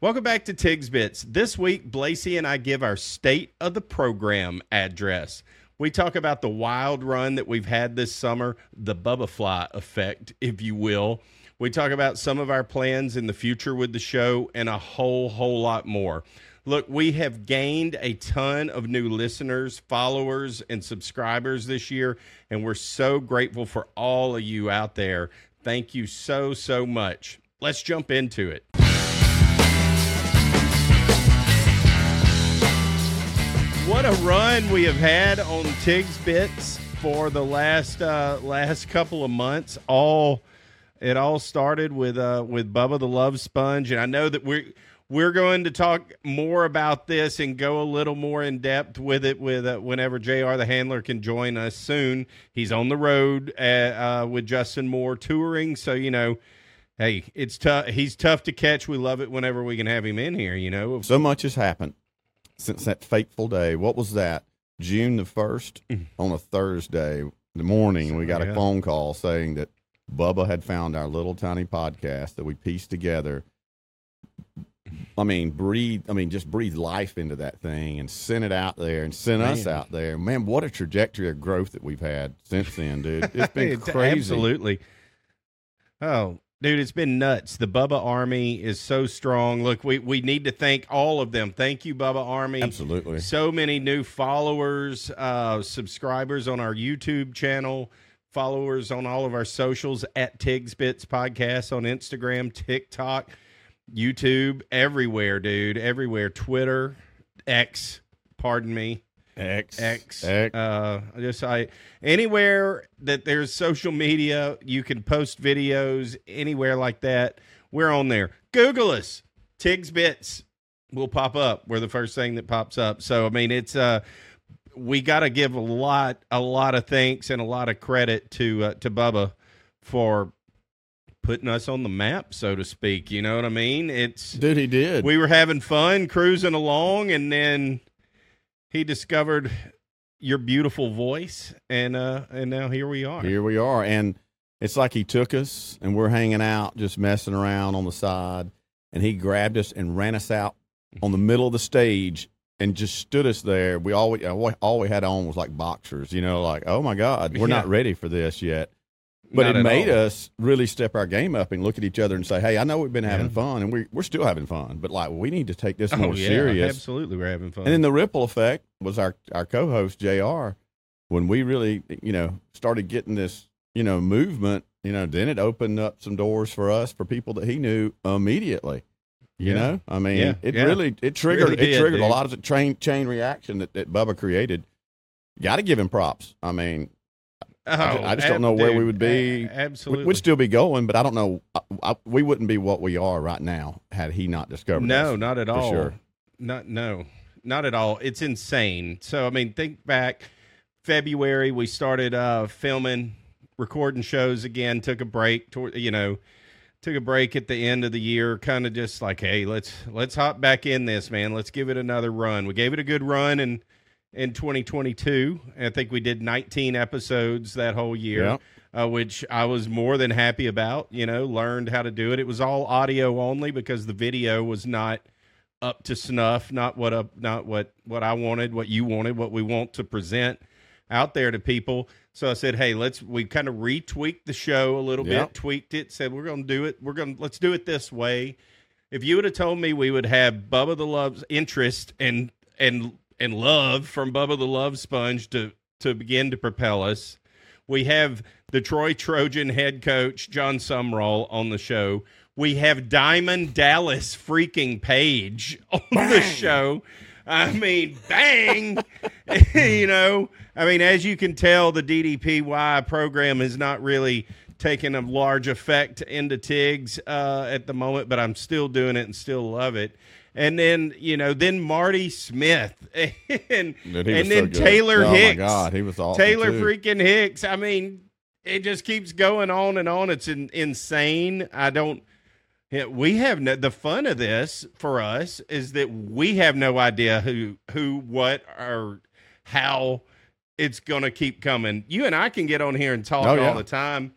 Welcome back to Tigs Bits. This week, Blasi and I give our state of the program address. We talk about the wild run that we've had this summer, the Bubba Fly effect, if you will. We talk about some of our plans in the future with the show and a whole, whole lot more. Look, we have gained a ton of new listeners, followers, and subscribers this year, and we're so grateful for all of you out there. Thank you so, so much. Let's jump into it. What a run we have had on Tigs Bits for the last uh, last couple of months. All it all started with uh, with Bubba the Love Sponge, and I know that we're we're going to talk more about this and go a little more in depth with it with uh, whenever Jr. the handler can join us soon. He's on the road uh, uh, with Justin Moore touring, so you know. Hey, it's tough. He's tough to catch. We love it whenever we can have him in here. You know, So much has happened since that fateful day. What was that? June the 1st on a Thursday the morning, we got Mm. A phone call saying that Bubba had found our little tiny podcast that we pieced together. I mean, breathe. I mean, just breathe life into that thing and send it out there and send us out there. Man, what a trajectory of growth that we've had since then, dude. It's been crazy. Absolutely. Oh, dude, it's been nuts. The Bubba Army is so strong. Look, we, we need to thank all of them. Thank you, Bubba Army. Absolutely. So many new followers, uh, subscribers on our YouTube channel, followers on all of our socials at Tigs Bits Podcast on Instagram, TikTok, YouTube, everywhere, dude. Everywhere. Twitter, X, pardon me. X. X. X. Uh, just I anywhere that there's social media, you can post videos anywhere like that. We're on there. Google us. Tigs Bits will pop up. We're the first thing that pops up. So I mean, it's uh, we got to give a lot, a lot of thanks and a lot of credit to uh, to Bubba for putting us on the map, so to speak. You know what I mean? It's Dude, he did. we were having fun cruising along and then he discovered your beautiful voice and uh and now here we are Here we are. And it's like he took us and we're hanging out, just messing around on the side. And he grabbed us and ran us out on the middle of the stage and just stood us there. We all we, all we had on was like boxers, you know, like, oh my God, we're not ready for this yet. But Not it made all. us really step our game up and look at each other and say, hey, I know we've been having Yeah. fun and we, we're still having fun, but like, we need to take this oh, more yeah, serious. absolutely we're having fun And then the ripple effect was our our co-host Jr. When we really, you know, started getting this, you know, movement, you know, then it opened up some doors for us for people that he knew immediately. You Yeah. know, I mean, it really it triggered Really it did, triggered a lot of the chain chain reaction that, that Bubba created. Got to give him props. I mean, oh, I just ab- don't know where we would be. a- absolutely we, would still be going, but I don't know. I, I, we wouldn't be what we are right now had he not discovered no us. not at for all sure. not no not at all it's insane so i mean think back february we started uh filming recording shows again took a break toward you know took a break at the end of the year kind of just like hey let's let's hop back in this man let's give it another run we gave it a good run in in 2022 i think we did 19 episodes that whole year Yeah. uh, which i was more than happy about you know learned how to do it. It was all audio only because the video was not up to snuff not what up not what what i wanted what you wanted what we want to present out there to people. So i said hey let's we kind of retweaked the show a little Yeah. bit tweaked it said we're going to do it. We're going to let's do it this way. If you would have told me we would have bubba the love's interest and and and love from bubba the love sponge to to begin to propel us we have the Troy Trojan head coach, Jon Sumrall, on the show. We have Diamond Dallas freaking Page on the show. I mean, bang! you know, I mean, as you can tell, the DDPY program has not really taken a large effect into TIGS uh, at the moment, but I'm still doing it and still love it. And then, you know, then Marty Smith and, Dude, and then good. Taylor oh Hicks. my God, he was awesome. Taylor too. freaking Hicks. I mean, it just keeps going on and on. It's in, insane. I don't. We have no, the fun of this for us is that we have no idea who, who, what, or how it's going to keep coming. You and I can get on here and talk Oh, yeah. all the time,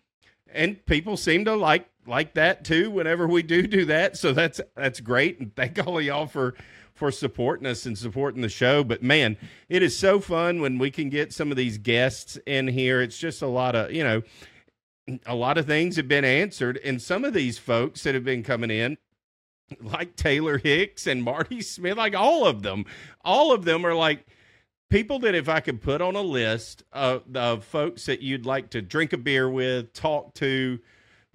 and people seem to like like that too whenever we do do that. So that's that's great, and thank all of y'all for for supporting us and supporting the show. But man, it is so fun when we can get some of these guests in here. It's just a lot of you know, a lot of things have been answered, and some of these folks that have been coming in. Like Taylor Hicks and Marty Smith, like all of them, all of them are like people that if I could put on a list of, of folks that you'd like to drink a beer with, talk to,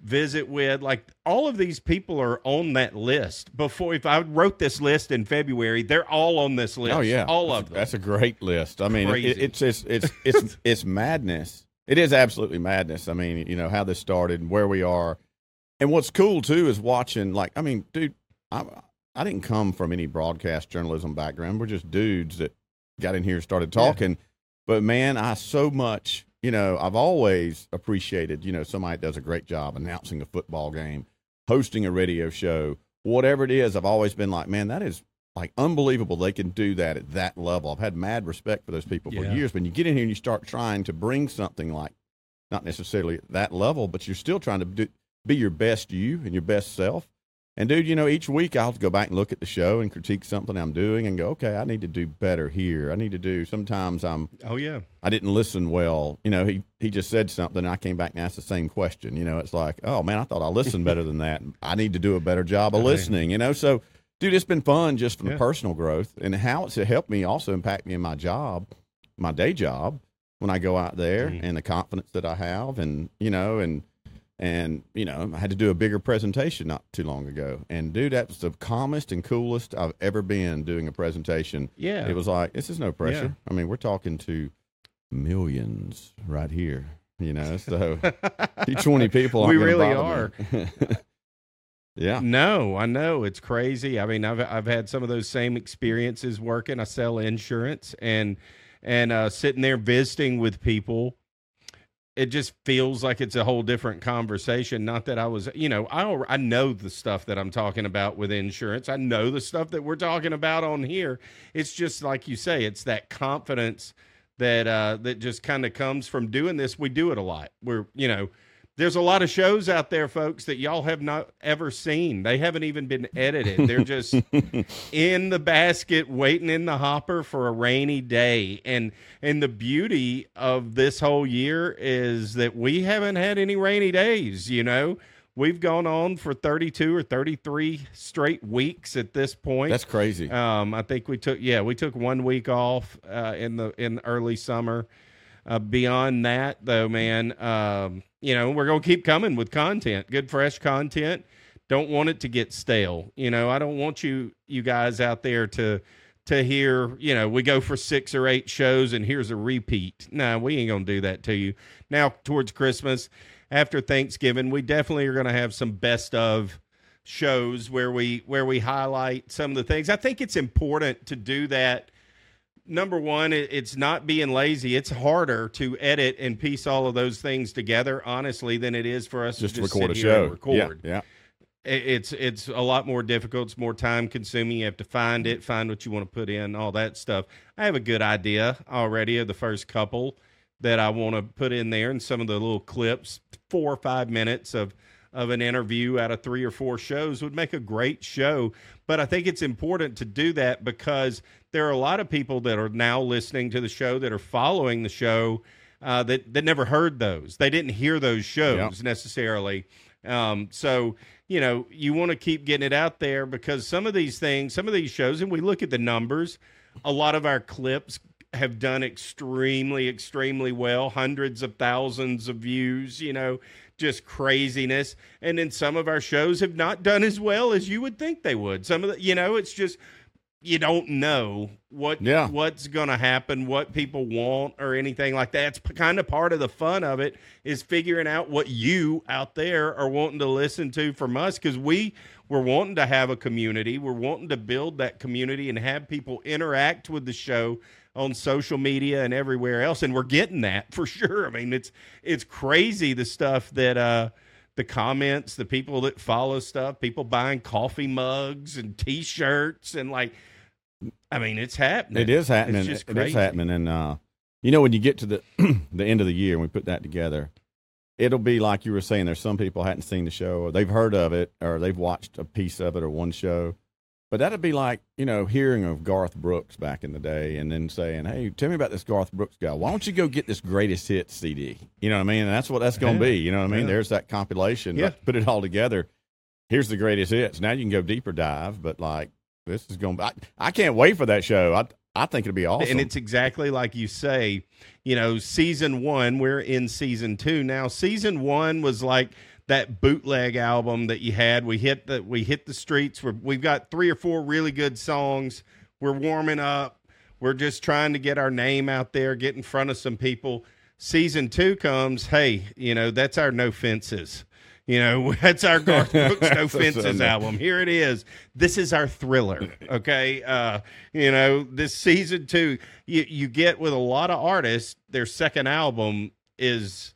visit with, like all of these people are on that list. Before, if I wrote this list in February, they're all on this list. Oh yeah, all that's, of them. That's a great list. I mean, it, it's it's it's it's it's madness. It is absolutely madness. I mean, you know how this started and where we are, and what's cool too is watching. Like, I mean, dude, I I didn't come from any broadcast journalism background. We're just dudes that got in here and started talking. But man, I so much, you know, I've always appreciated, you know, somebody that does a great job announcing a football game, hosting a radio show, whatever it is. I've always been like, man, that is like unbelievable. They can do that at that level. I've had mad respect for those people for Yeah. years. When you get in here and you start trying to bring something like, not necessarily at that level, but you're still trying to do, be your best you and your best self. And dude, you know, each week I'll go back and look at the show and critique something I'm doing and go, okay, I need to do better here. I need to do. Sometimes I'm oh yeah, I didn't listen well. You know, he he just said something. And I came back and asked the same question. You know, it's like, oh man, I thought I listened better than that. I need to do a better job of listening. You know, so dude, it's been fun just from Yeah. the personal growth and how it's helped me also impact me in my job, my day job when I go out there Mhm. and the confidence that I have and you know and and you know I had to do a bigger presentation not too long ago and dude that was the calmest and coolest I've ever been doing a presentation yeah. it was like this is no pressure. Yeah. I mean, we're talking to millions right here. You know, so twenty people. We really are yeah, No, I know it's crazy. I mean, I've I've had some of those same experiences working. I sell insurance and and uh, sitting there visiting with people. It just feels like it's a whole different conversation. Not that I was, you know, I I know the stuff that I'm talking about with insurance. I know the stuff that we're talking about on here. It's just like you say, it's that confidence that uh, that just kind of comes from doing this. We do it a lot. We're, you know, there's a lot of shows out there, folks, that y'all have not ever seen. They haven't even been edited. They're just in the basket, waiting in the hopper for a rainy day. And and the beauty of this whole year is that we haven't had any rainy days. You know, we've gone on for 32 or 33 straight weeks at this point. that's crazy. Um, I think we took yeah we took one week off uh, in the in early summer. Uh, beyond that, though, man, um, you know we're gonna keep coming with content, good fresh content. Don't want it to get stale. You know, I don't want you you guys out there to to hear. You know, we go for six or eight shows and here's a repeat. No, we ain't gonna do that to you. Now towards Christmas, after Thanksgiving, we definitely are gonna have some best of shows where we where we highlight some of the things. I think it's important to do that. Number one, it's not being lazy. It's harder to edit and piece all of those things together, honestly, than it is for us just, to just record a sit here and show. record. Yeah, It- It's it's a lot more difficult. It's more time consuming. You have to find it, find what you want to put in, all that stuff. I have a good idea already of the first couple that I want to put in there, and some of the little clips, four or five minutes of of an interview out of three or four shows would make a great show. But I think it's important to do that because there are a lot of people that are now listening to the show that are following the show uh, that that never heard those. They didn't hear those shows necessarily. Um, so you know you want to keep getting it out there because some of these things, some of these shows, and we look at the numbers. A lot of our clips have done extremely, extremely well. Hundreds of thousands of views. You know, just craziness. And then some of our shows have not done as well as you would think they would. Some of the, you know, it's just you don't know what Yeah. what's going to happen, what people want, or anything like that. It's kind of part of the fun of it is figuring out what you out there are wanting to listen to from us because we we're wanting to have a community. We're wanting to build that community and have people interact with the show on social media and everywhere else, and we're getting that for sure. I mean, it's it's crazy the stuff that. uh the comments, the people that follow stuff, people buying coffee mugs and T-shirts, and like, I mean, it's happening. it is happening. It's just It is crazy. happening, and uh, you know when you get to the the end of the year and we put that together, it'll be like you were saying. There's some people hadn't seen the show, or they've heard of it, or they've watched a piece of it, or one show. But that'd be like you know hearing of Garth Brooks back in the day, and then saying, "Hey, tell me about this Garth Brooks guy. Why don't you go get this greatest hits CD? You know what I mean? And that's what that's going to be. You know what I mean? Yeah. There's that compilation. Yeah. Let's put it all together. Here's the greatest hits. Now you can go deeper dive, but like this is going. to I, I can't wait for that show. I I think it'll be awesome. And it's exactly like you say, you know, season one, we're in season two now. Season one was like that bootleg album that you had. We hit the we hit the streets. We're, we've got three or four really good songs. We're warming up. We're just trying to get our name out there, get in front of some people. Season two comes, hey, you know, that's our no fences. You know, that's our Garth Brooks No Fences album. Here it is. This is our thriller. Okay. Uh, you know, this season two, you, you get with a lot of artists, their second album is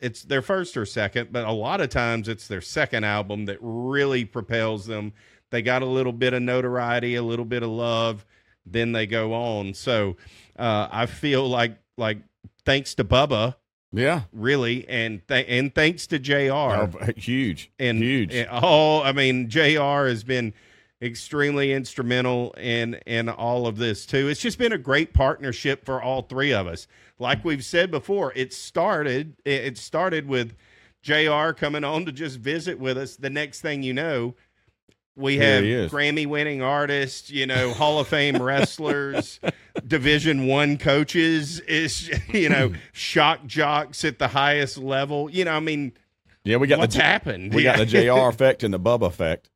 it's their first or second, but a lot of times it's their second album that really propels them. They got a little bit of notoriety, a little bit of love, then they go on. So uh, I feel like like thanks to Bubba, yeah, really, and th- and thanks to Jr. Oh, huge, and huge. and- oh, I mean, Jr. has been extremely instrumental in in all of this too. It's just been a great partnership for all three of us. Like we've said before, it started it started with Jr. coming on to just visit with us. The next thing you know, we have. Grammy winning artists, you know, Hall of Fame wrestlers, Division One coaches, is you know, hmm. shock jocks at the highest level. You know, I mean, yeah, we got what's the happened? we got the JR effect and the Bubba effect.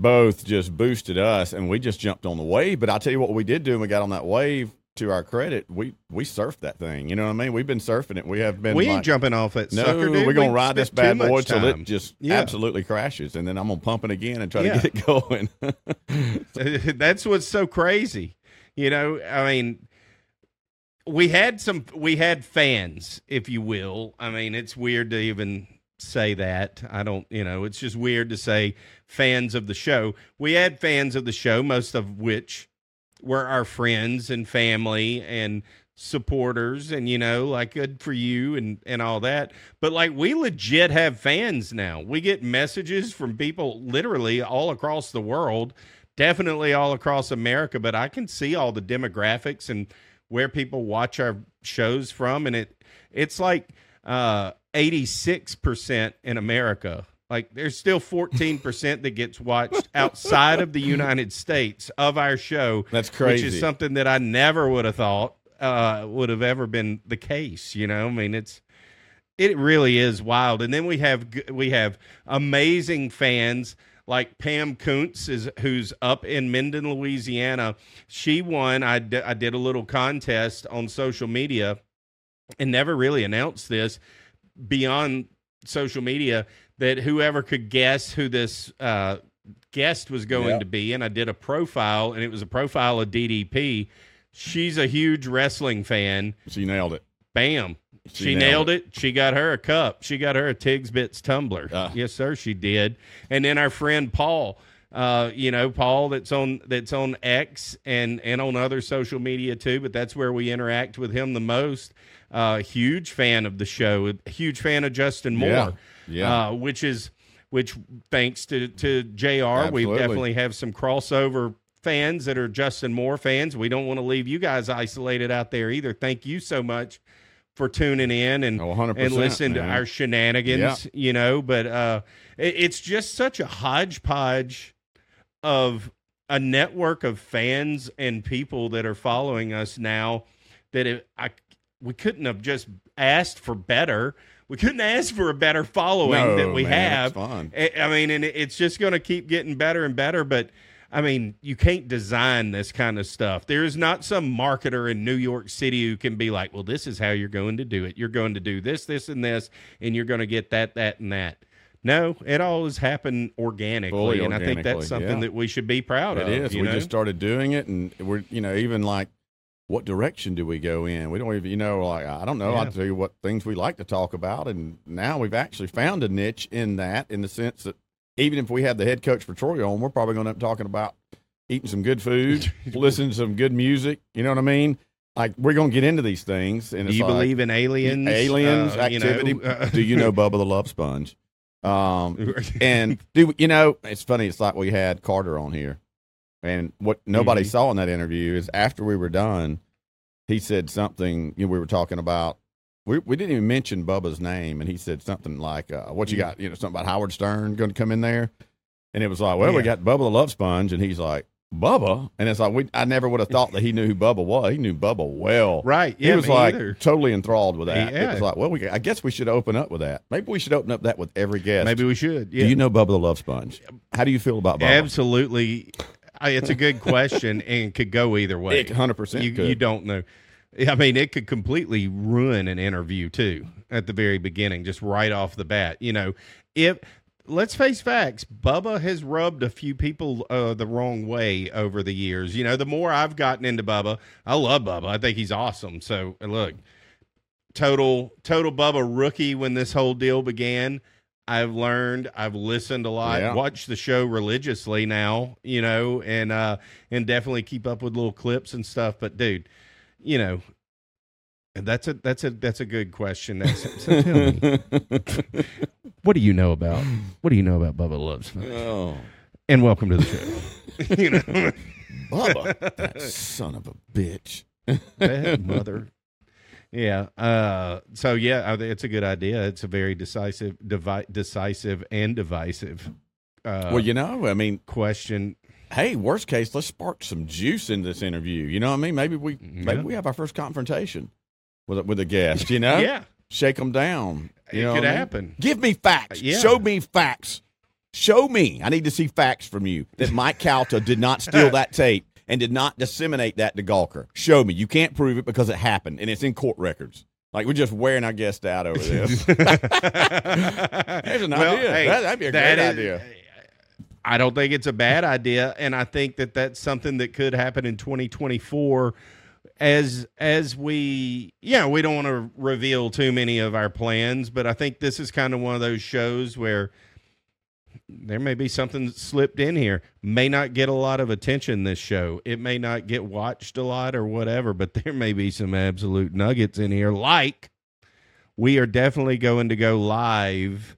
Both just boosted us, and we just jumped on the wave. But I'll tell you what we did do when we got on that wave. To our credit, we we surfed that thing. You know what I mean? We've been surfing it. We have been. we ain't like, jumping off it. No, sucker, dude. we're gonna We ride this bad boy till it just Yeah. absolutely crashes, and then I'm gonna pump it again and try Yeah. to get it going. That's what's so crazy. You know, I mean, we had some, we had fans, if you will. I mean, it's weird to even say that. I don't, you know, it's just weird to say fans of the show. We had fans of the show, most of which were our friends and family and supporters and you know like good for you and and all that but like we legit have fans now we get messages from people literally all across the world definitely all across america but i can see all the demographics and where people watch our shows from and it it's like uh 86% in america like there's still 14% that gets watched outside of the united states of our show That's crazy. which is something that I never would have thought uh, would have ever been the case. You know, I mean, it's it really is wild. And then we have we have amazing fans like Pam Kuntz is who's up in Minden, Louisiana. She won. I d- I did a little contest on social media and never really announced this beyond social media that whoever could guess who this uh, guest was going Yep. to be, and I did a profile, and it was a profile of DDP. She's a huge wrestling fan. she nailed it. Bam. She, She nailed, nailed it. She got her a cup. She got her a Tigs Bits tumbler. Ah. yes, sir, she did. And then our friend Paul, uh, you know, Paul that's on that's on X and and on other social media too, but that's where we interact with him the most. Uh, huge fan of the show. A huge fan of Justin Moore. Yeah. Yeah. Uh, which is which thanks to to Jr. We definitely have some crossover fans that are Justin Moore fans. We don't want to leave you guys isolated out there either. Thank you so much for tuning in and Oh, 100%, and listen to our shenanigans, you know, but uh it, it's just such a hodgepodge of a network of fans and people that are following us now that it, I we couldn't have just asked for better. We couldn't ask for a better following No, that we man, have. it's fun. I I mean, and it's just going to keep getting better and better. But I mean, you can't design this kind of stuff. There is not some marketer in New York City who can be like, well, this is how you're going to do it. You're going to do this, this, and this, and you're going to get that, that, and that. No, it all has happened organically, Fully and I think that's something yeah. that we should be proud It of. is. you We know? just started doing it, and we're you know even like, what direction do we go in? We don't even you know like I don't know. Yeah. I'll tell you what things we like to talk about, and now we've actually found a niche in that, in the sense that even if we have the head coach for Troy on, we're probably going to be talking about eating some good food, listening to some good music. You know what I mean? like we're gonna get into these things, and Do you like, believe in aliens? aliens Uh, you know, activity? uh, Do you know Bubba the Love Sponge? Um, and do you know? It's funny. It's like we had Carter on here, and what nobody Mhm. saw in that interview is after we were done, he said something. You know, we were talking about. We, we didn't even mention Bubba's name, and he said something like, uh, "What you Mhm. got? You know, something about Howard Stern going to come in there." And it was like, "Well, we got Bubba the Love Sponge," and he's like, "Bubba," and it's like, we, I never would have thought that he knew who Bubba was. He knew Bubba well. right? He was like either. totally enthralled with that. It Yeah. was like, well, we, I guess we should open up with that. Maybe we should open up that with every guest. Maybe we should. Yeah. Do you know Bubba the Love Sponge? How do you feel about Bubba? Absolutely. It's a good question and could go either way. 100% you, you don't know. I mean, it could completely ruin an interview too at the very beginning, just right off the bat. You know, if let's face facts, Bubba has rubbed a few people uh, the wrong way over the years. You know, the more I've gotten into Bubba, I love Bubba. I think he's awesome. So look, total total Bubba rookie when this whole deal began. I've learned, I've listened a lot, Yeah. watched the show religiously now, you know, and uh and definitely keep up with little clips and stuff. But dude, you know, and that's a that's a that's a good question. That's, so tell me, what do you know about what do you know about Bubba Loves? oh, And welcome to the show. you know, Bubba, that son of a bitch. that mother. Yeah. Uh, so yeah, it's a good idea. It's a very decisive, devi- decisive and divisive. Uh, well, you know, I mean, question. hey, worst case, let's spark some juice in this interview. You know what I mean? Maybe we maybe we have our first confrontation with a, with a guest. You know, Yeah, shake them down. You it could I mean? happen. Give me facts. Yeah. Show me facts. Show me. I need to see facts from you that Mike Calta did not steal that tape and did not disseminate that to Gawker. Show me. You can't prove it because it happened and it's in court records. Like we're just wearing our guest out over this. There's an Well, idea. hey, that, that'd be a that great is- idea. I don't think it's a bad idea, and I think that that's something that could happen in 2024. As as we, yeah, we don't want to reveal too many of our plans, but I think this is kind of one of those shows where there may be something slipped in here. May not get a lot of attention. This show, it may not get watched a lot or whatever, but there may be some absolute nuggets in here. Like we are definitely going to go live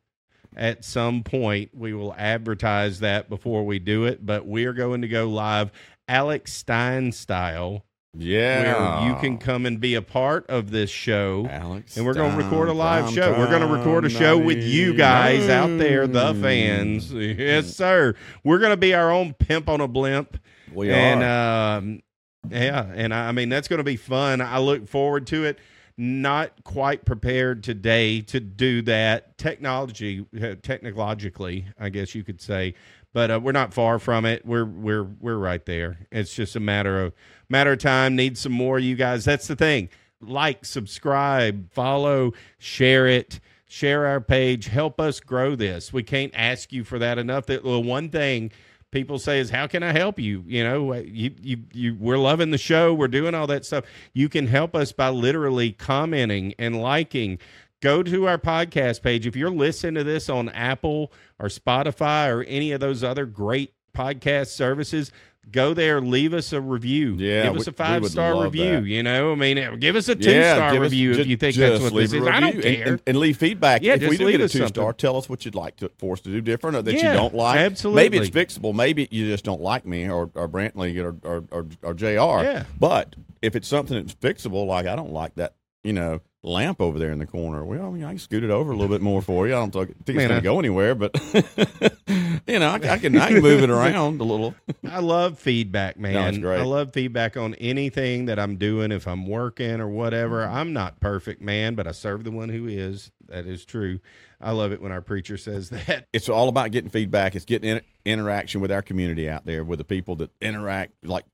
at some point. We will advertise that before we do it, but we're going to go live Alex Stein style, Yeah. where you can come and be a part of this show. Alex. And we're going to record a live Tom, show. We're going to record a show with you guys out there, the fans. Yes, sir. We're going to be our own pimp on a blimp. We and are. um, yeah, and I, I mean that's going to be fun. I look forward to it. Not quite prepared today to do that technology, uh, technologically, I guess you could say, but uh, we're not far from it. We're we're we're right there. It's just a matter of matter of time. Need some more, you guys. That's the thing. Like, subscribe, follow, share it. Share our page. Help us grow this. We can't ask you for that enough. That the one thing people say is how can i help you? You know uh, you, you you we're loving the show. We're doing all that stuff. You can help us by literally commenting and liking. Go to our podcast page. If you're listening to this on apple or spotify or any of those other great podcast services go there leave us a review Yeah, give us a five star review that. you know i mean uh, give us a two yeah, star us- review ju- if you think that's what this is i don't review and- care And, and leave feedback. Yeah, if we leave get a us two star, something. tell us what you'd like to, for us to do different or that Yeah, you don't like. absolutely. Maybe it's fixable. Maybe you just don't like me or, or Brantley or, or, or, or JR. Yeah. But if it's something that's fixable, like I don't like that, you know, lamp over there in the corner. Well, I mean, I can scoot it over a little bit more for you. I don't think it's going to go anywhere, but you know, I, I can I can move it around a little. I love feedback, man. great. I love feedback on anything that I'm doing. If I'm working or whatever, mm-hmm. I'm not perfect, man, but I serve the one who is. That is true. I love it when our preacher says that. it's all about getting feedback. It's getting in, interaction with our community out there, with the people that interact. Like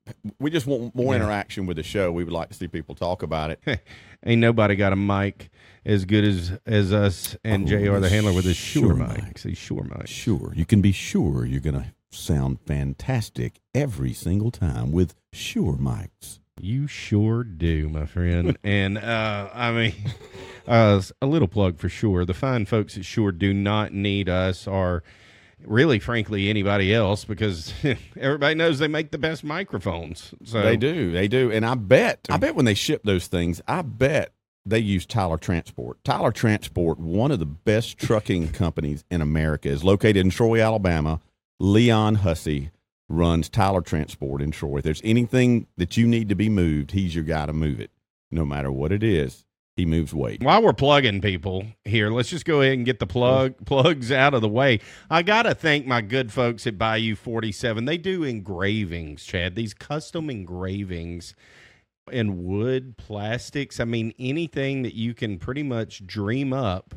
we just want more Yeah. interaction with the show. We would like to see people talk about it. Ain't nobody got a mic as good as as us and Oh, Jr. the handler with his Shure sure mic. mics. These Shure mics. Sure, you can be sure you're going to sound fantastic every single time with Shure mics. You sure do, my friend. and uh, I mean, uh, a little plug for sure. The fine folks at Shure do not need us or really, frankly, anybody else because everybody knows they make the best microphones. So They do, they do, and I bet, I bet when they ship those things, I bet they use Tyler Transport. Tyler Transport, one of the best trucking companies in America, is located in Troy, Alabama. Leon Hussey runs Tyler Transport in Troy. If there's anything that you need to be moved, he's your guy to move it, no matter what it is. He moves weight. While we're plugging people here, let's just go ahead and get the plug plugs out of the way. I gotta thank my good folks at Bayou Forty Seven. They do engravings, Chad. These custom engravings in wood, plastics. I mean, anything that you can pretty much dream up,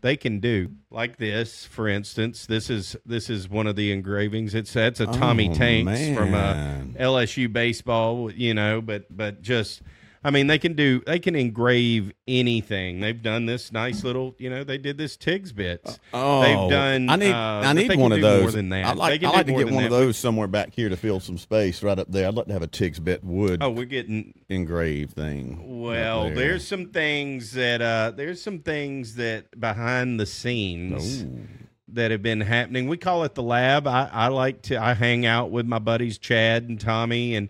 they can do. Like this, for instance. This is this is one of the engravings. It's that's a Tommy Oh, Tanks from uh. LSU baseball, you know, but but just I mean they can do they can engrave anything. They've done this nice little, you know, they did this Tigs bits. Oh, They've done. I need. uh, I need one of those. More than that, I'd like. I like to get one of those somewhere back here to fill some space right up there. I'd like to have a Tigsbit wood Oh, we're getting engraved thing. well. there. There's some things that uh there's some things that behind the scenes. Ooh. that have been happening. We call it the lab. I, I like to I hang out with my buddies Chad and Tommy and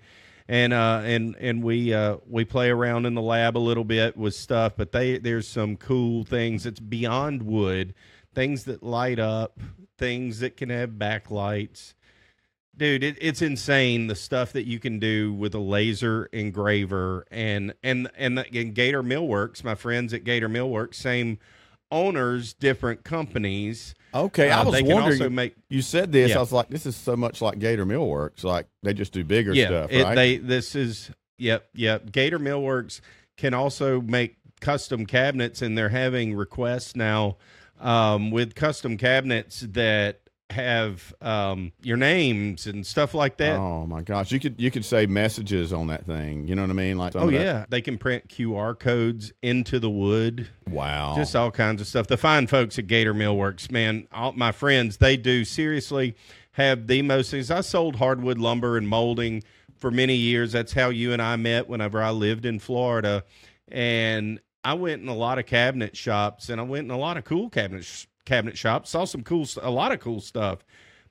and uh and and we uh we play around in the lab a little bit with stuff, but they there's some cool things that's beyond wood, things that light up, things that can have backlights. Dude, it, it's insane the stuff that you can do with a laser engraver and and and, and Gator Millworks, my friends at Gator Millworks, same owners, different companies. Okay, I Uh, was they can wondering. make you said this. Yeah. I was like, this is so much like Gator Millworks. Like they just do bigger yeah. stuff, it, right? They this is yep yep. Gator Millworks can also make custom cabinets, and they're having requests now um, with custom cabinets that have um, your names and stuff like that. oh my gosh, you could you could say messages on that thing. You know what I mean? Like Oh yeah, they can print QR codes into the wood. wow. just all kinds of stuff. The fine folks at Gator Millworks, man, all my friends, they do seriously have the most things. I sold hardwood lumber and molding for many years. That's how you and I met whenever I lived in Florida. And I went in a lot of cabinet shops and I went in a lot of cool cabinet sh- cabinet shop. saw some cool a lot of cool stuff.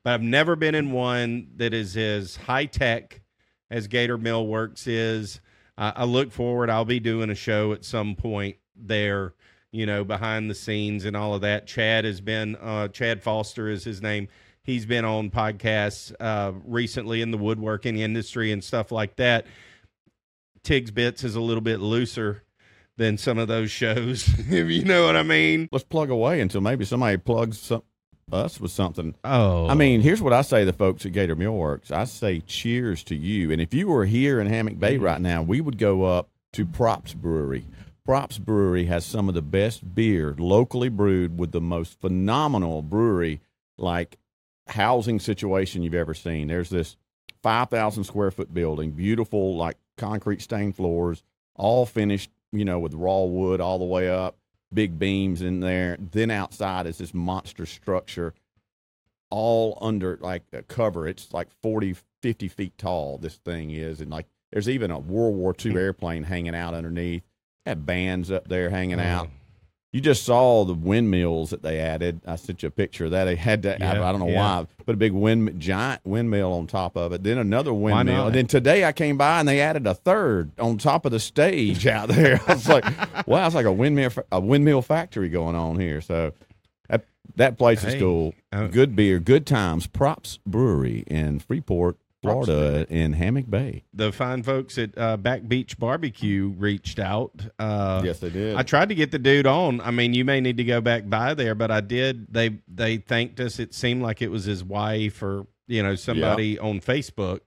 But I've never been in one that is as high tech as Gator Millworks is. I, I look forward. I'll be doing a show at some point there, you know, behind the scenes and all of that. Chad has been, uh, Chad Foster is his name. He's been on podcasts uh, recently in the woodworking industry and stuff like that. Tigs Bits is a little bit looser than some of those shows, if you know what I mean. Let's plug away until maybe somebody plugs some, us with something. Oh, I mean, here's what I say to the folks at Gator Millworks. I say cheers to you. And if you were here in Hammock Bay mm. right now, we would go up to Props Brewery. Props Brewery has some of the best beer locally brewed with the most phenomenal brewery like housing situation you've ever seen. There's this 5,000 square foot building, beautiful like concrete stained floors, all finished, you know, with raw wood all the way up, big beams in there. Then outside is this monster structure all under like a cover. It's like 40, 50 feet tall, this thing is. And like there's even a World War II hmm. airplane hanging out underneath. Had bands up there hanging oh, out. You just saw the windmills that they added. I sent you a picture of that. They had to, I, Yeah, I don't know yeah. why, put a big wind, giant windmill on top of it. Then another windmill. And then today I came by and they added a third on top of the stage out there. I was like, wow, it's like a windmill, a windmill factory going on here. So that, that place is cool. uh, good beer, good times. Props Brewery in Freeport, Florida, in Hammock Bay. the fine folks at uh, Back Beach Barbecue reached out. Uh, yes, they did. I tried to get the dude on. I mean, you may need to go back by there, but I did. They they thanked us. It seemed like it was his wife or you know somebody on Facebook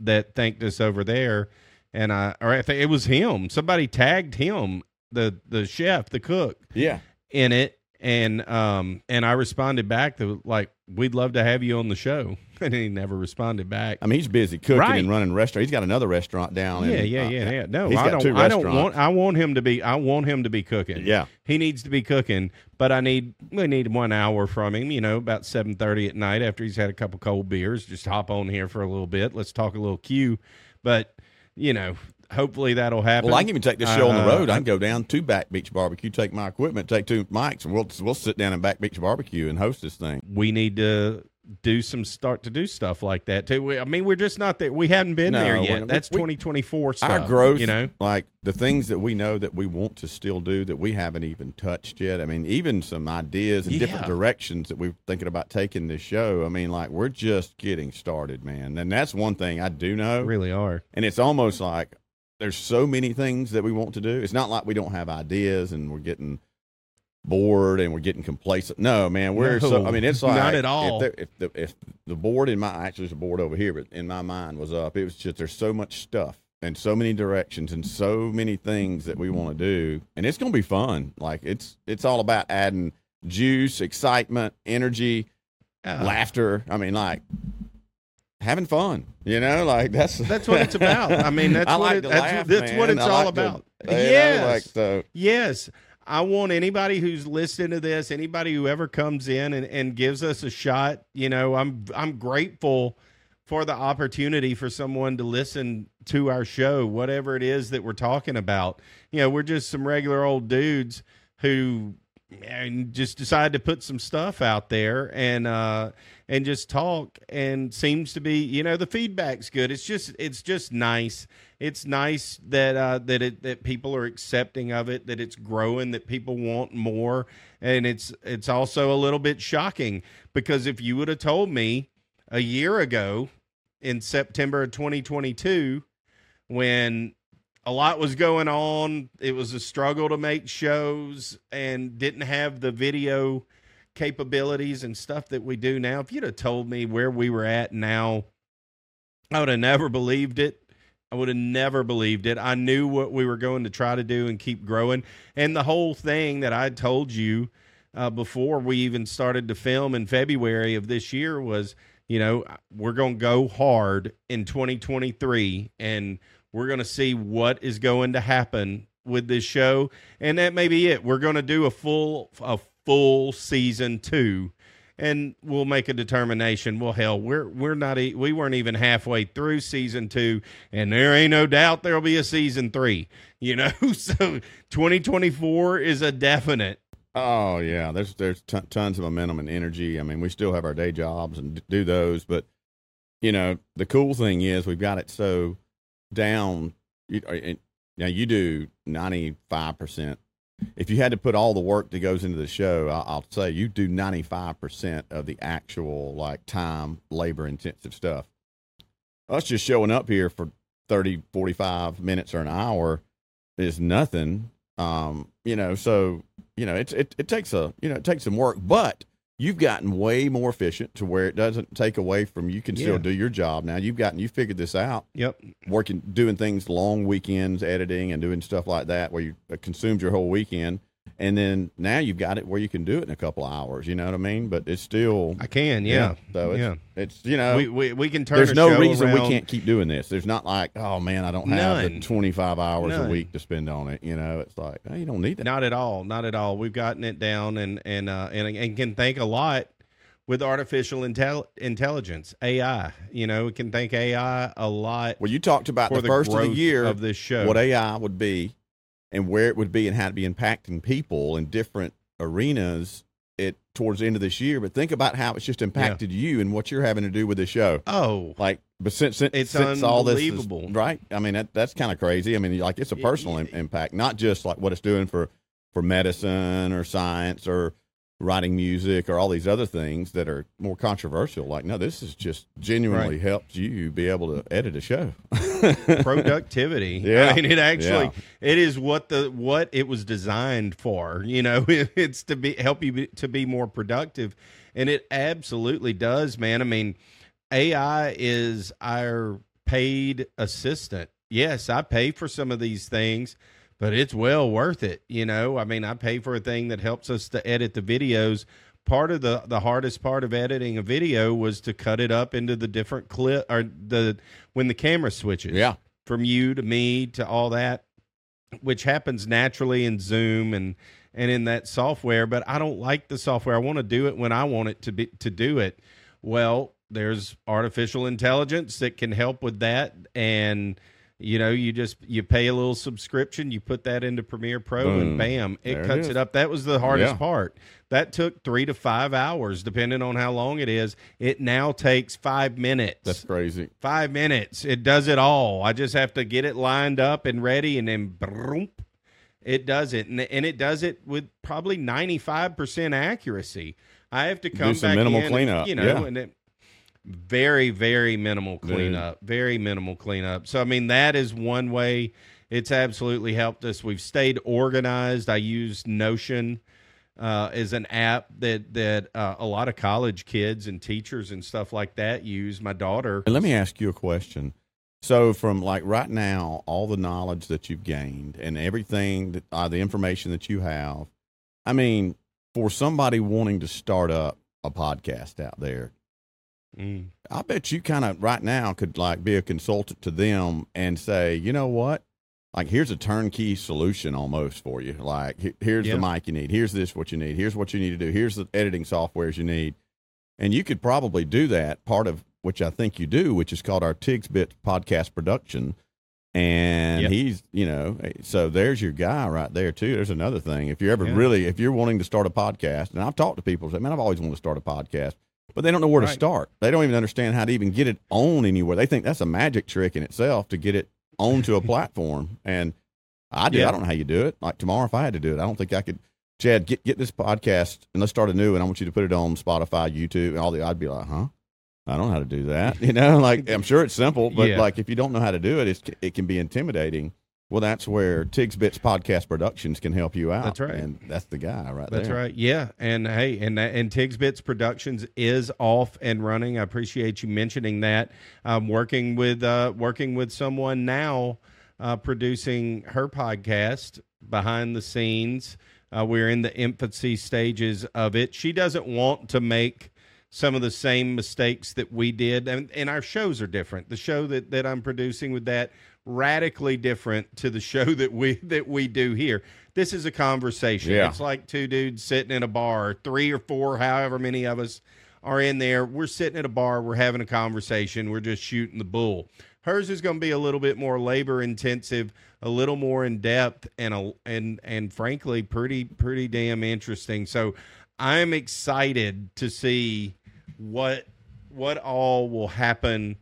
that thanked us over there, and I or I think it was him. Somebody tagged him, the the chef, the cook, yeah. in it, and um and I responded back to like we'd love to have you on the show, and he never responded back. I mean, he's busy cooking Right. and running restaurant. He's got another restaurant down. Yeah, in, yeah, uh, yeah, yeah. No, he's I got don't. two I don't want. I want him to be. I want him to be cooking. Yeah. he needs to be cooking. But I need. We need one hour from him. You know, about seven thirty at night after he's had a couple cold beers. Just hop on here for a little bit. Let's talk a little Q. But you know, hopefully that'll happen. Well, I can even take this show on the Uh, road. I can go down to Back Beach Barbecue, take my equipment, take two mics, and we'll we'll sit down at Back Beach Barbecue and host this thing. we need to do some start to do stuff like that too. We, I mean, we're just not there. We haven't been No, there yet. That's 2024 stuff. our growth, you know. like the things that we know that we want to still do that we haven't even touched yet. I mean, even some ideas and different directions that we're thinking about taking this show. I mean, like we're just getting started, man. And that's one thing I do know. Really are. And it's almost like there's so many things that we want to do. It's not like we don't have ideas and we're getting bored and we're getting complacent. No, man, we're so. I mean, it's like not at all. If, if the if the board in my actually there's a board over here, but in my mind was up. It was just there's so much stuff and so many directions and so many things that we want to do, and it's gonna be fun. Like it's it's all about adding juice, excitement, energy, Uh, laughter. I mean, like having fun. You know, like that's That's what it's about. I mean, that's I what like it, that's, laugh, that's what it's I all like to- about. you know, yes. like so. Yes. I want anybody who's listening to this, anybody who ever comes in and, and gives us a shot, you know, I'm I'm grateful for the opportunity for someone to listen to our show, whatever it is that we're talking about. You know, we're just some regular old dudes who and just decided to put some stuff out there and uh and just talk and seems to be you know the feedback's good it's just it's just nice it's nice that uh that it that people are accepting of it that it's growing that people want more and it's it's also a little bit shocking because if you would have told me a year ago in September of 2022 when a lot was going on. It was a struggle to make shows and didn't have the video capabilities and stuff that we do now. If you'd have told me where we were at now, I would have never believed it. I would have never believed it. I knew what we were going to try to do and keep growing. And the whole thing that I told you uh, before we even started to film in February of this year was, you know, we're going to go hard in 2023 and we're going to see what is going to happen with this show. And that may be it. We're going to do a full, a full season two and we'll make a determination. Well, hell, we're we're not we weren't even halfway through season two, and there ain't no doubt there'll be a season three. You know, so 2024 is a definite. Oh yeah, there's there's ton tons of momentum and energy. I mean, we still have our day jobs and do those, but you know, the cool thing is we've got it so down. You, uh, and- now you do ninety five percent. If you had to put all the work that goes into the show, I'll, I'll say you do ninety five percent of the actual like time, labor intensive stuff. Us just showing up here for 30, 45 minutes or an hour is nothing. Um, you know, so you know, it's it, it takes a you know, it takes some work, but you've gotten way more efficient to where it doesn't take away from you can Yeah. still do your job now. You've gotten you figured this out, Yep. working doing things long weekends, editing and doing stuff like that where you uh, consumed your whole weekend. And then now you've got it where you can do it in a couple of hours, you know what I mean? But it's still I can. Yeah. So it's yeah. it's you know we, we we can turn. there's no reason we can't keep doing this. There's not like, oh man, I don't have the 25 hours None. a week to spend on it. You know, it's like, you don't need that. Not at all. Not at all. We've gotten it down and and uh, and and can thank a lot with artificial intel- intelligence AI. You know, we can thank AI a lot Well, you talked about for the the first of the year of this show. what AI would be and where it would be and how to be impacting people in different arenas it towards the end of this year. But think about how it's just impacted you and what you're having to do with the show. oh, Like, but since, since, It's since all this is- unbelievable. right? I mean, that, that's kind of crazy. I mean, like it's a personal im- impact, not just like what it's doing for for medicine or science or writing music or all these other things that are more controversial. Like, no, this has just genuinely Right. helped you be able to edit a show. productivity. Yeah. I mean, it actually Yeah. it is what the what it was designed for. You know, it's to be help you be, to be more productive, and it absolutely does, man. I mean, AI is our paid assistant. Yes, I pay for some of these things, but it's well worth it. You know, I mean, I pay for a thing that helps us to edit the videos. Part of the the hardest part of editing a video was to cut it up into the different clip or the when the camera switches yeah. from you to me to all that, which happens naturally in Zoom and and in that software. But I don't like the software. I want to do it when I want it to be to do it. Well, there's artificial intelligence that can help with that, and You know, you just you pay a little subscription, you put that into Premiere Pro, Boom. and bam, it There cuts is. it up. That was the hardest Yeah. part. That took three to five hours, depending on how long it is. It now takes five minutes. That's crazy. five minutes. It does it all. I just have to get it lined up and ready, and then broom, it does it, and, and it does it with probably ninety five percent accuracy. I have to come some back minimal in and, cleanup, you know, yeah. and it, very very minimal cleanup, very minimal cleanup. So I mean that is one way. It's absolutely helped us. We've stayed organized. I use Notion uh, is an app that that uh, a lot of college kids and teachers and stuff like that use. My daughter. And let me ask you a question. So, from like right now, all the knowledge that you've gained and everything that uh, the information that you have, I mean, for somebody wanting to start up a podcast out there, Mm. I bet you kind of right now could like be a consultant to them and say, you know what? Like, here's a turnkey solution almost for you. Like, here's Yeah. the mic you need. Here's this what you need. Here's what you need to do. Here's the editing softwares you need. And you could probably do that. Part of which I think you do, which is called our Tigs Bit podcast production. And Yep. he's, you know, so there's your guy right there too. There's another thing. If you're ever Yeah. really, if you're wanting to start a podcast, and I've talked to people say, man, I've always wanted to start a podcast, but they don't know where to start. They don't even understand how to even get it on anywhere. They think that's a magic trick in itself to get it onto a platform. And I do. Yeah. I don't know how you do it. Like tomorrow, if I had to do it, I don't think I could. Chad, get get this podcast and let's start a new. And I want you to put it on Spotify, YouTube, and all the. I'd be like, huh? I don't know how to do that. You know, like I'm sure it's simple, but Yeah. like if you don't know how to do it, it's, it can be intimidating. Well, that's where Tigs Bits Podcast Productions can help you out. That's right. and that's the guy right That's there. That's right. Yeah, and hey, and and Tigs Bits Productions is off and running. I appreciate you mentioning that. I'm working with uh, working with someone now, uh, producing her podcast behind the scenes. Uh, we're in the infancy stages of it. She doesn't want to make some of the same mistakes that we did, and, and our shows are different. The show that that I'm producing with that radically different to the show that we that we do here. This is a conversation. Yeah. It's like two dudes sitting in a bar, three or four, however many of us are in there. We're sitting at a bar, we're having a conversation, we're just shooting the bull. Hers is going to be a little bit more labor intensive, a little more in depth, and a, and and frankly, pretty pretty damn interesting. So, I'm excited to see what what all will happen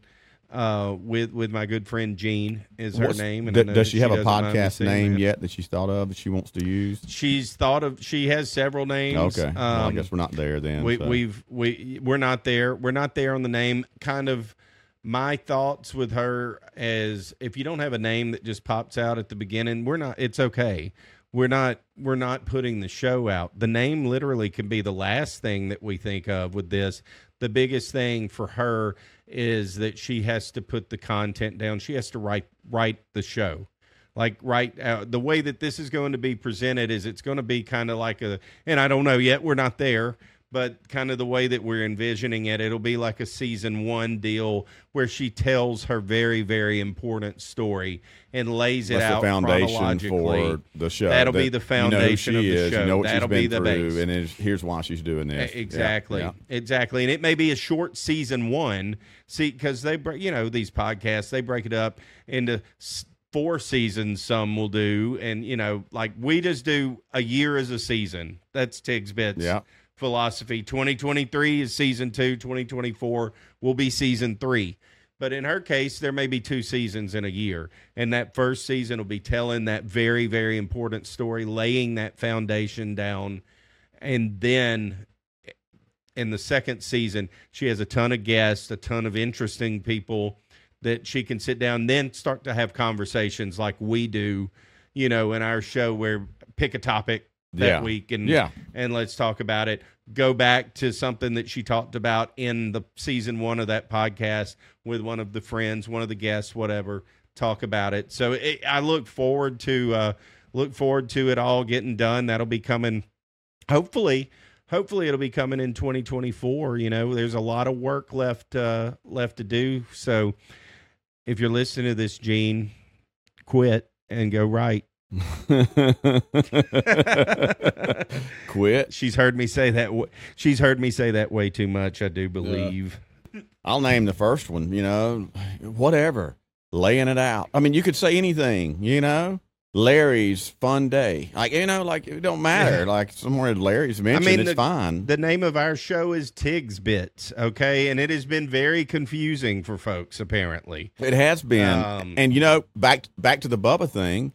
uh, with with my good friend Jean is her What's- name. d- I know does that she have a doesn't mind me podcast name that. yet that she's thought of that she wants to use? She's thought of. She has several names. Okay, well, I Um, guess we're not there then. we, so. we've we we're not there. We're not there on the name. Kind of my thoughts with her as if you don't have a name that just pops out at the beginning, we're not. It's okay. We're not. We're not putting the show out. The name literally can be the last thing that we think of with this. The biggest thing for her is that she has to put the content down. She has to write write the show like right uh, the way that this is going to be presented is it's going to be kind of like a and i don't know yet we're not there but kind of the way that we're envisioning it it'll be like a season one deal where she tells her very very important story and lays it That's out the foundation for the show. That'll that be the you know foundation of the is, show. You know what That'll she's been be the through, base. and here's why she's doing this. Exactly, yeah. exactly, and it may be a short season one. See, because they, break, you know, these podcasts they break it up into four seasons. Some will do, and you know, like we just do a year as a season. That's Tig's bits. Yeah. Philosophy 2023 is season two, 2024 will be season three. But in her case, there may be two seasons in a year. And that first season will be telling that very, very important story, laying that foundation down. And then in the second season, she has a ton of guests, a ton of interesting people that she can sit down, then start to have conversations like we do, you know, in our show where pick a topic that Yeah. week and Yeah. and let's talk about it. Go back to something that she talked about in the season one of that podcast with one of the friends, one of the guests, whatever. Talk about it. So it, I look forward to uh, look forward to it all getting done. That'll be coming. Hopefully, hopefully it'll be coming in 2024. You know, there's a lot of work left uh, left to do. So if you're listening to this, Gene, quit and go right. Quit. She's heard me say that. w- She's heard me say that way too much. I do believe. I'll name the first one. You know, whatever. laying it out. I mean, you could say anything, you know. Larry's fun day, like you know, like it don't matter. Like somewhere Larry's mentioned, mean, it's the- fine. The name of our show is Tig's Bits, okay? And it has been very confusing for folks, apparently. It has been, Um, and you know, back back to the Bubba thing.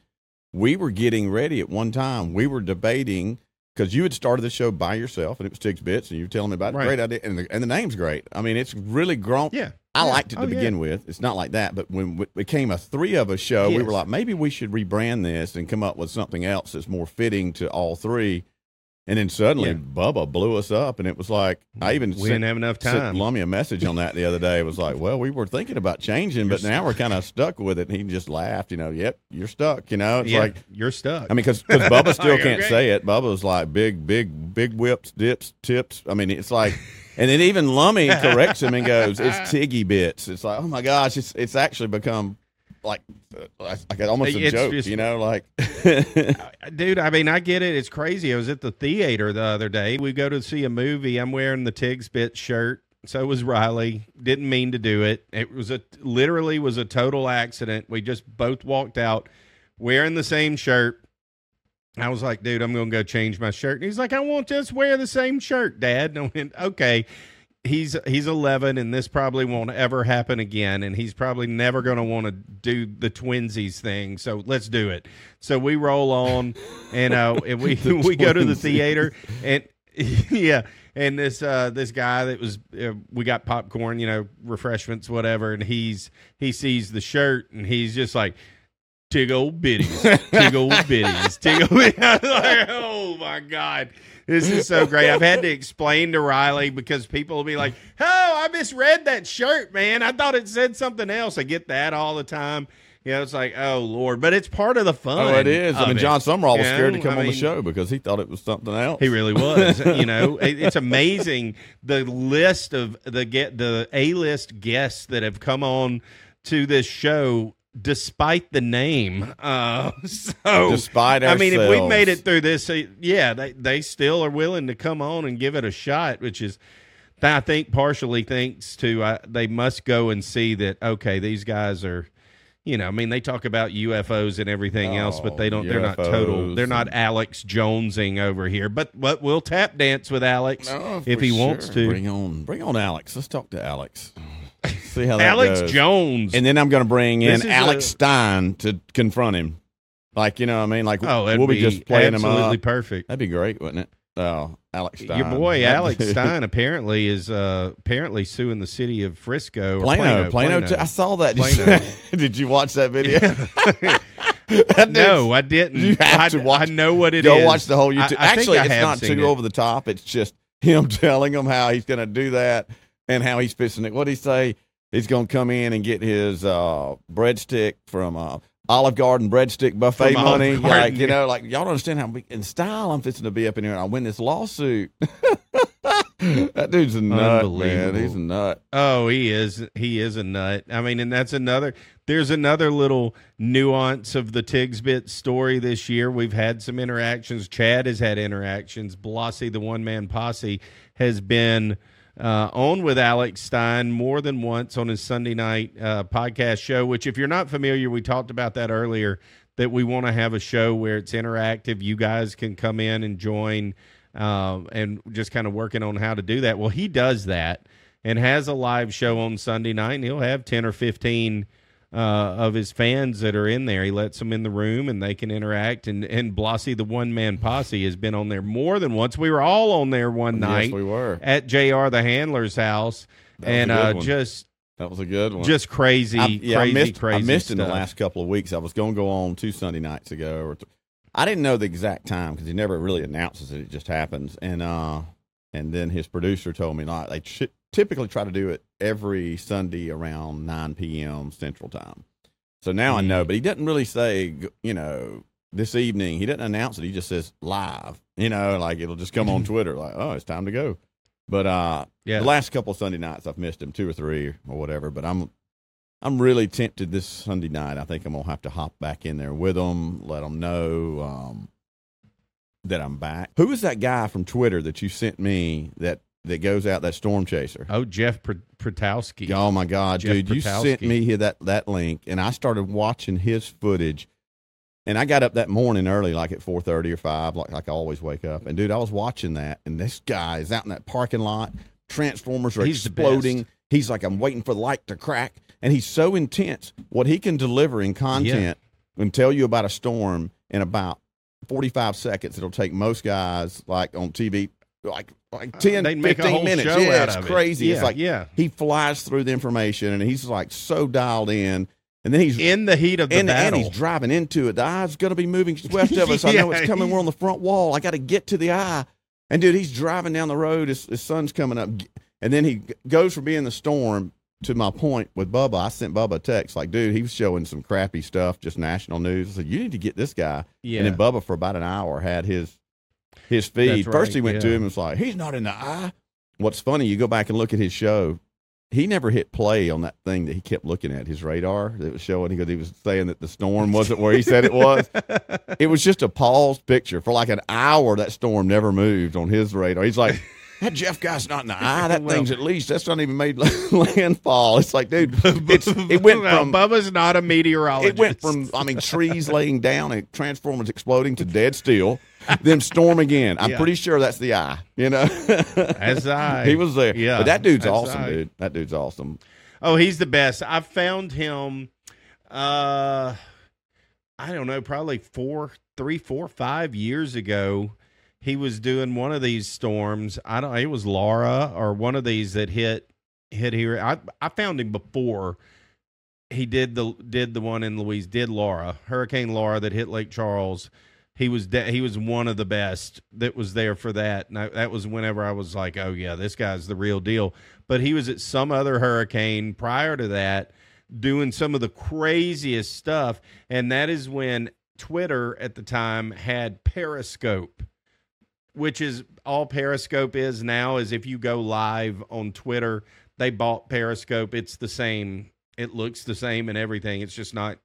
We were getting ready at one time. We were debating because you had started the show by yourself, and it was Tig's Bits, and you were telling me about Right. it. Great idea, and the, and the name's great. I mean, it's really grown. Yeah. I Yeah. liked it oh, to Oh, yeah. begin with. It's not like that, but when it became a three of us show, we were like, maybe we should rebrand this and come up with something else that's more fitting to all three. And then suddenly, Yeah. Bubba blew us up, and it was like I even We sent, didn't have enough time. sent. Lummy a message on that the other day. It was like, well, we were thinking about changing, but now we're kind of stuck with it. And he just laughed, you know. Yep, you're stuck. You know, it's yeah, like you're stuck. I mean, because Bubba still Okay. can't say it. Bubba was like big, big, big whips, dips, tips. I mean, it's like, and then even Lummy corrects him and goes, "It's Tiggy bits." It's like, oh my gosh, it's it's actually become like uh, like almost a It's joke, just- you know? Like, Dude, I mean, I get it. It's crazy. I was at the theater the other day. We go to see a movie. I'm wearing the Tig's Bit shirt. So was Riley. Didn't mean to do it. It was a literally was a total accident. We just both walked out wearing the same shirt. I was like, dude, I'm gonna go change my shirt. And he's like, I won't just wear the same shirt, Dad. And I went, okay. He's he's 11, and this probably won't ever happen again. And he's probably never gonna want to do the twinsies thing. So let's do it. So we roll on, and uh, and we we go to the theater, and yeah, and this uh this guy that was uh, we got popcorn, you know, refreshments, whatever, and he's he sees the shirt, and he's just like. Tig old biddies, tig old biddies, tig old. Was like, oh my god, this is so great. I've had to explain to Riley because people will be like, "Oh, I misread that shirt, man. I thought it said something else." I get that all the time. You know, it's like, oh lord, but it's part of the oh, fun. oh, it is. I mean, it. Jon Sumrall was You scared to come I on the show because he thought it was something else. He really was. you know, It- it's amazing the list of the get the A list guests that have come on to this show despite the name. Uh, so Despite I mean, if we've made it through this, uh, yeah, they they still are willing to come on and give it a shot, which is. I think partially thanks to uh, they must go and see that okay these guys are you know I mean they talk about UFOs and everything else but they don't they're not total they're not Alex Jonesing over here but but we'll tap dance with Alex Oh, if he wants to Bring on, bring on Alex. Let's talk to Alex. See how that Alex goes. Jones And then I'm going to bring in Alex a- Stein to confront him. Like, you know what I mean? Like, oh we'll be, be just playing him absolutely perfect That'd be great, wouldn't it? Oh, Alex Stein. your boy Alex Stein apparently is uh apparently suing the city of Frisco or Plano, Plano, Plano, too. I saw that. Plano. Did you watch that video? That no, I didn't. You have I, to watch- I know what it is. Go watch the whole YouTube. I think Actually, I it's not too it. over the top. It's just him telling him how he's going to do that and how he's fixing it. What did he say? He's going to come in and get his uh, breadstick from uh, Olive Garden breadstick buffet From money. Like, you know, like y'all don't understand how big in style I'm fixing to be up in here and I win this lawsuit. that dude's a nut, man. He's a nut. Oh, he is. He is a nut. I mean, and that's another. There's another little nuance of the Tigsbit story this year. We've had some interactions. Chad has had interactions. Blasi, the one man posse, has been uh, on with Alex Stein more than once on his Sunday night uh, podcast show. Which, if you're not familiar, we talked about that earlier. That we want to have a show where it's interactive. You guys can come in and join, um, and just kind of working on how to do that. Well, he does that and has a live show on Sunday night, and he'll have 10 or 15 uh, of his fans that are in there. He lets them in the room and they can interact. And, and Blasi, the one man posse, has been on there more than once. We were all on there one night Yes, we were. at JR the handler's house. That and uh, just That was a good one. just crazy, I, yeah, crazy, I missed, crazy. I missed in the last couple of weeks. I was going to go on two Sunday nights ago. Or th- I didn't know the exact time because he never really announces it. It just happens. And uh, and then his producer told me not. They ch- typically try to do it every Sunday around nine p.m. Central Time. So now I Mm. know, but he doesn't really say, you know, this evening. He doesn't announce it. He just says live. You know, like it'll just come on Twitter, like, oh, it's time to go. But uh, Yeah. the last couple of Sunday nights I've missed him two or three or whatever. But I'm I'm really tempted this Sunday night. I think I'm gonna have to hop back in there with them, let them know um, that I'm back. Who is that guy from Twitter that you sent me that that goes out that storm chaser. Oh, Jeff Pr- Piotrowski. Oh my God, Jeff dude! You sent me here that that link, and I started watching his footage. And I got up that morning early, like at four thirty or five, like like I always wake up. And dude, I was watching that, and this guy is out in that parking lot. Transformers are He's exploding. He's like, I'm waiting for the light to crack, and he's so intense. What he can deliver in content and tell you about a storm in about forty five seconds. It'll take most guys like on TV like like 10, Uh, They'd a 15 whole minutes. yeah, it's of it. crazy. Yeah, it's like yeah. he flies through the information and he's like so dialed in and then he's In the heat of the and, and he's driving into it. The eye's going to be moving west of us. I know it's coming. We're on the front wall. I got to get to the eye. And dude he's driving down the road. His, his sun's coming up. And then he goes from being the storm to my point with bubba. I sent bubba a text like dude he was showing some crappy stuff just national news. I said you need to get this guy. Yeah. and then bubba for about an hour had his his feed. That's first he went to him and was like he's not in the eye. What's funny you go back and look at his show he never hit play on that thing that he kept looking at his radar that was showing. Because he was saying that the storm wasn't where he said it was. It was just a paused picture. For like an hour that storm never moved on his radar. He's like that jeff guy's not in the eye. That Well- thing's at least that's not even made landfall. It's like dude it's, it went from Bubba's not a meteorologist. it went from I mean trees laying down and transformers exploding to dead still, then storm again. I'm Yeah. pretty sure that's the eye. You know, As I. he was there. Yeah, but that dude's that's awesome, dude. That dude's awesome. Oh, he's the best. I found him. Uh, I don't know, probably four, three, four, five years ago. He was doing one of these storms. I don't. It was Laura or one of these that hit hit here. I I found him before he did the did the one in Louise. Did Laura Hurricane Laura that hit Lake Charles. He was de- he was one of the best that was there for that. And I, that was whenever I was like, oh yeah, this guy's the real deal. But he was at some other hurricane prior to that, doing some of the craziest stuff. And that is when Twitter at the time had Periscope, which is all Periscope is now. Is if you go live on Twitter, they bought Periscope. It's the same. It looks the same and everything. It's just not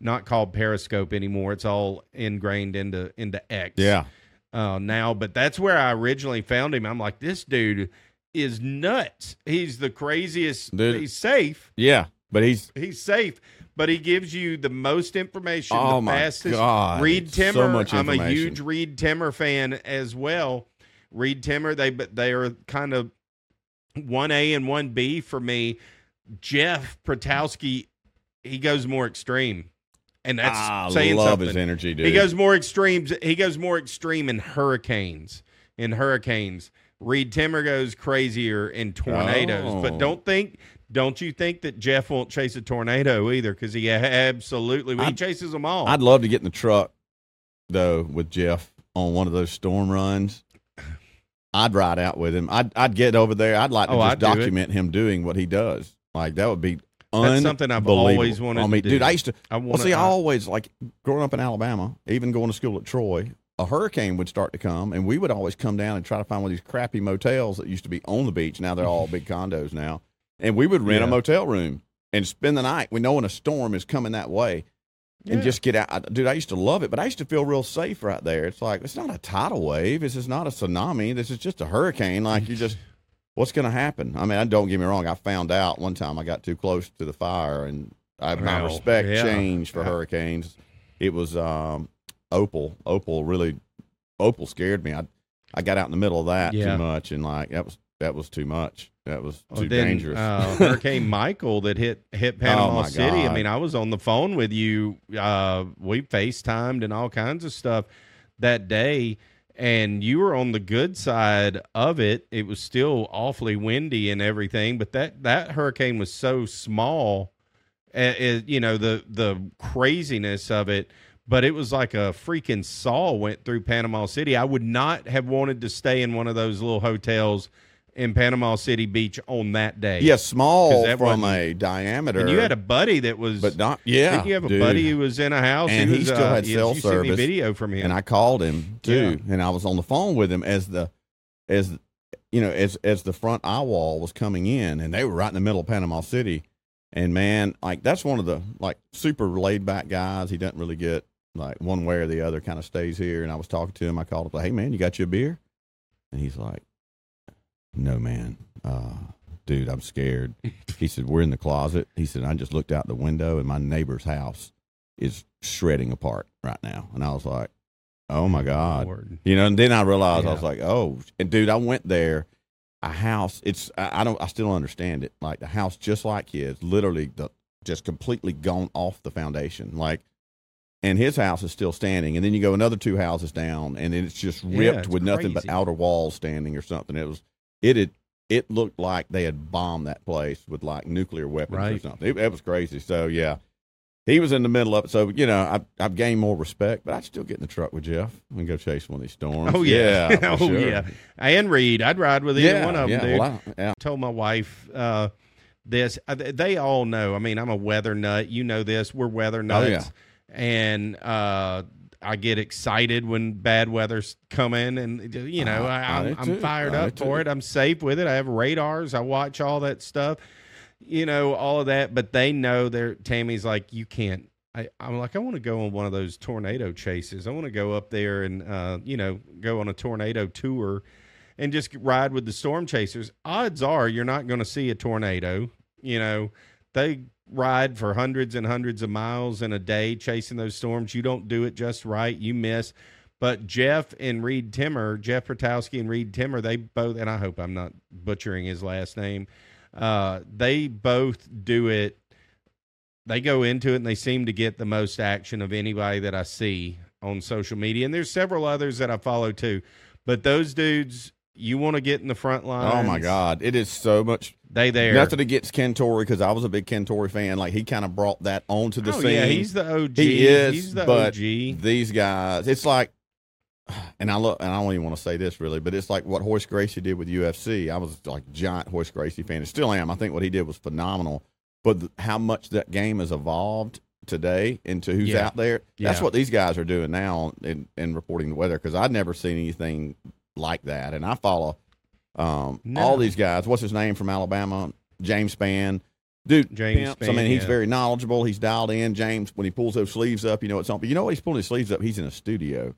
not called Periscope anymore. It's all ingrained into into X Yeah, uh, now, but that's where I originally found him. I'm like, this dude is nuts. He's the craziest. Dude. He's safe. yeah. But he's He's safe, but he gives you the most information. oh the my fastest. god, Reed so Timmer. much I'm a huge Reed Timmer fan as well. Reed Timmer. They but they are kind of one A and one B for me. Jeff Piotrowski, he goes more extreme, and that's I saying love something. his energy, dude. He goes more extremes. He goes more extreme in hurricanes. In hurricanes, Reed Timmer goes crazier in tornadoes. But Oh. don't think, don't you think that Jeff won't chase a tornado either? Because he absolutely he I'd- chases them all. I'd love to get in the truck though with Jeff on one of those storm runs. I'd ride out with him. I'd I'd get over there. I'd like to Oh, just I'd do document him doing what he does. Like that would be That's something I've always wanted I mean, to do. dude, I used to. I Well, want see, I always like growing up in Alabama, even going to school at Troy. A hurricane would start to come, and we would always come down and try to find one of these crappy motels that used to be on the beach. Now they're all big condos now, and we would rent Yeah. a motel room and spend the night. We know when a storm is coming that way, and just get out. I- Dude, I used to love it, but I used to feel real safe right there. It's like it's not a tidal wave. This is not a tsunami. This is just a hurricane. Like you just, what's going to happen? I mean, I don't get me wrong. I found out one time I got too close to the fire, and I, my Well, respect yeah. changed for Yeah. hurricanes. It was um, Opal. Opal really, Opal scared me. I I got out in the middle of that Yeah. too much, and like that was that was too much. That was Well, too then, dangerous. Uh, Hurricane Michael that hit hit Panama Oh, City. I mean, I was on the phone with you. Uh, we FaceTimed and all kinds of stuff that day, and you were on the good side of it. It was still awfully windy and everything, but that that hurricane was so small. Uh, it- you know the the craziness of it. But it was like a freaking saw went through Panama City. I would not have wanted to stay in one of those little hotels in Panama City Beach on that day. yeah, small from a diameter. And you had a buddy that was, but not yeah. didn't you have a dude. buddy who was in a house? And he was, still uh, had cell you service, video from him. and I called him too, and I was on the phone with him as the as you know as as the front eye wall was coming in, and they were right in the middle of Panama City. And man, like that's one of the like super laid back guys. He doesn't really get like one way or the other. Kind of stays here. And I was talking to him. I called him, like, "Hey man, you got you a beer?" And he's like, no, man, uh, dude, I'm scared. he said, we're in the closet. He said, I just looked out the window and my neighbor's house is shredding apart right now. And I was like, oh my God. Lord. You know, and then I realized I was like, oh, and dude, I went there. A house. It's I I don't. I still don't understand it. Like the house, just like his, literally the just completely gone off the foundation. Like, and his house is still standing. And then you go another two houses down, and then it's just Yeah, ripped it's with nothing but outer walls standing or something. It was. It had. It looked like they had bombed that place with like nuclear weapons or something. It, it was crazy. So yeah, he was in the middle of it. So you know, I, I've gained more respect, but I'd still get in the truck with Jeff and go chase one of these storms. Oh yeah, for oh sure. yeah. And Reed, I'd ride with either yeah, one of them, yeah. dude. Well, I, yeah. told my wife uh, this. Uh, They all know. I mean, I'm a weather nut. You know this. We're weather nuts. Oh, yeah. And uh, I get excited when bad weather's coming, and you know, I- I, I I'm, I'm fired I up do for it. I'm safe with it. I have radars. I watch all that stuff. You know, all of that. But they know they're Tammy's like, you can't. I, I'm like, I want to go on one of those tornado chases. I want to go up there and, uh, you know, go on a tornado tour and just ride with the storm chasers. Odds are you're not going to see a tornado. You know, they ride for hundreds and hundreds of miles in a day chasing those storms. You don't do it just right, you miss. But Jeff and Reed Timmer, Jeff Piotrowski and Reed Timmer, they both, and I hope I'm not butchering his last name. Uh, they both do it. They go into it and they seem to get the most action of anybody that I see on social media. And there's several others that I follow too. But those dudes, you want to get in the front line. Oh my God, it is so much. They there. Nothing against Cantore because I was a big Cantore fan. Like he kind of brought that onto the oh, scene. yeah, he's the OG. He is, He's the but OG. these guys, it's like, and I look, and I don't even want to say this really, but it's like what Horace Gracie did with UFC. I was like giant Horace Gracie fan, and still am. I think what he did was phenomenal. But th- how much that game has evolved today into who's Yeah. out there, that's Yeah. what these guys are doing now in, in reporting the weather. Because I'd never seen anything like that, and I follow um, No. all these guys. What's his name from Alabama? James Spann. Dude, James pimps. I mean, he's yeah. very knowledgeable. He's dialed in. James, when he pulls those sleeves up, you know it's on. But you know what? He's pulling his sleeves up. He's in a studio.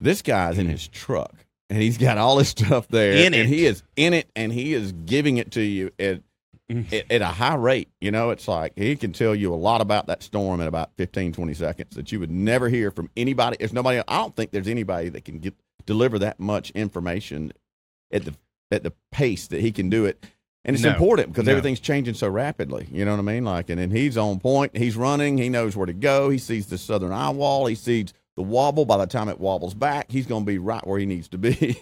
This guy's in his truck, and he's got all his stuff there, In and it. he is in it, and he is giving it to you at, at at a high rate. You know, it's like he can tell you a lot about that storm in about 15, 20 seconds that you would never hear from anybody. There's nobody. I don't think there's anybody that can get deliver that much information at the at the pace that he can do it. And it's No. important because No. everything's changing so rapidly. You know what I mean? Like, and then he's on point. He's running. He knows where to go. He sees the southern eye wall. He sees the wobble. By the time it wobbles back, he's going to be right where he needs to be.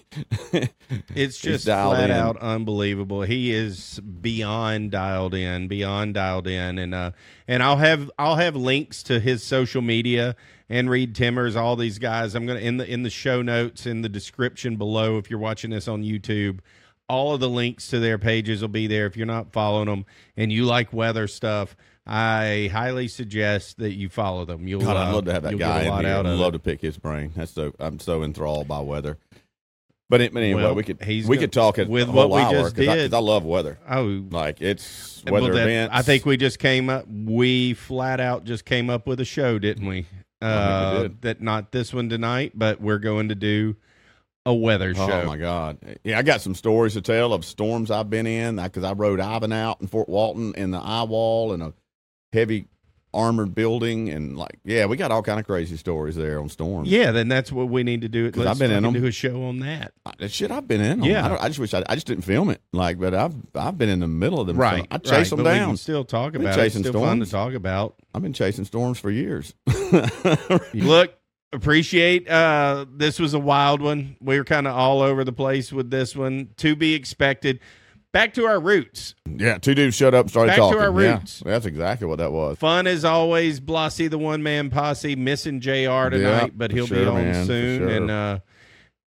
It's just dialed flat in. out unbelievable. He is beyond dialed in, beyond dialed in, and uh, and I'll have I'll have links to his social media and Reed Timmers, all these guys. I'm gonna in the in the show notes in the description below if you're watching this on YouTube. All of the links to their pages will be there. If you're not following them and you like weather stuff, I highly suggest that you follow them. You'll God, I'd uh, love to have that guy in here. out I'd love it. to pick his brain. That's so I'm so enthralled by weather. But, it, anyway, Well, we could he's we gonna- could talk it with what we hour just 'cause I, did. 'cause I love weather. Oh, Like it's Well, weather that- events. I think we just came up. We flat out just came up with a show, didn't we? I Uh, think we did. That not this one tonight, but we're going to do a weather show. Oh my God! Yeah, I got some stories to tell of storms I've been in because I rode Ivan out in Fort Walton in the eye wall in a heavy armored building and like yeah, we got all kind of crazy stories there on storms. Yeah, then that's what we need to do. 'Cause Let's I've been in them. do a show on that. I- that shit I've been in. 'em. Yeah. I, I just wish I, I just didn't film it. Like, but I've I've been in the middle of them. Right, so I chase right, them but down. still talk about it. It's chasing still fun to talk about. I've been chasing storms for years. Look, appreciate. Uh, this was a wild one. We were kind of all over the place with this one. To be expected. Back to our roots. yeah, two dudes showed up started Back to talking. our Yeah, roots. that's exactly what that was. Fun as always, Blasi, the one man posse, missing JR tonight, Yeah, but he'll be on man, soon. sure. And uh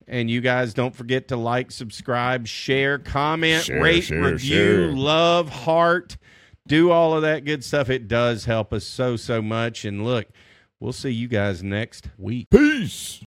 and you guys don't forget to like, subscribe, share, comment, rate, review, love, heart, do all of that good stuff. It does help us so so much. And look, we'll see you guys next week. Peace.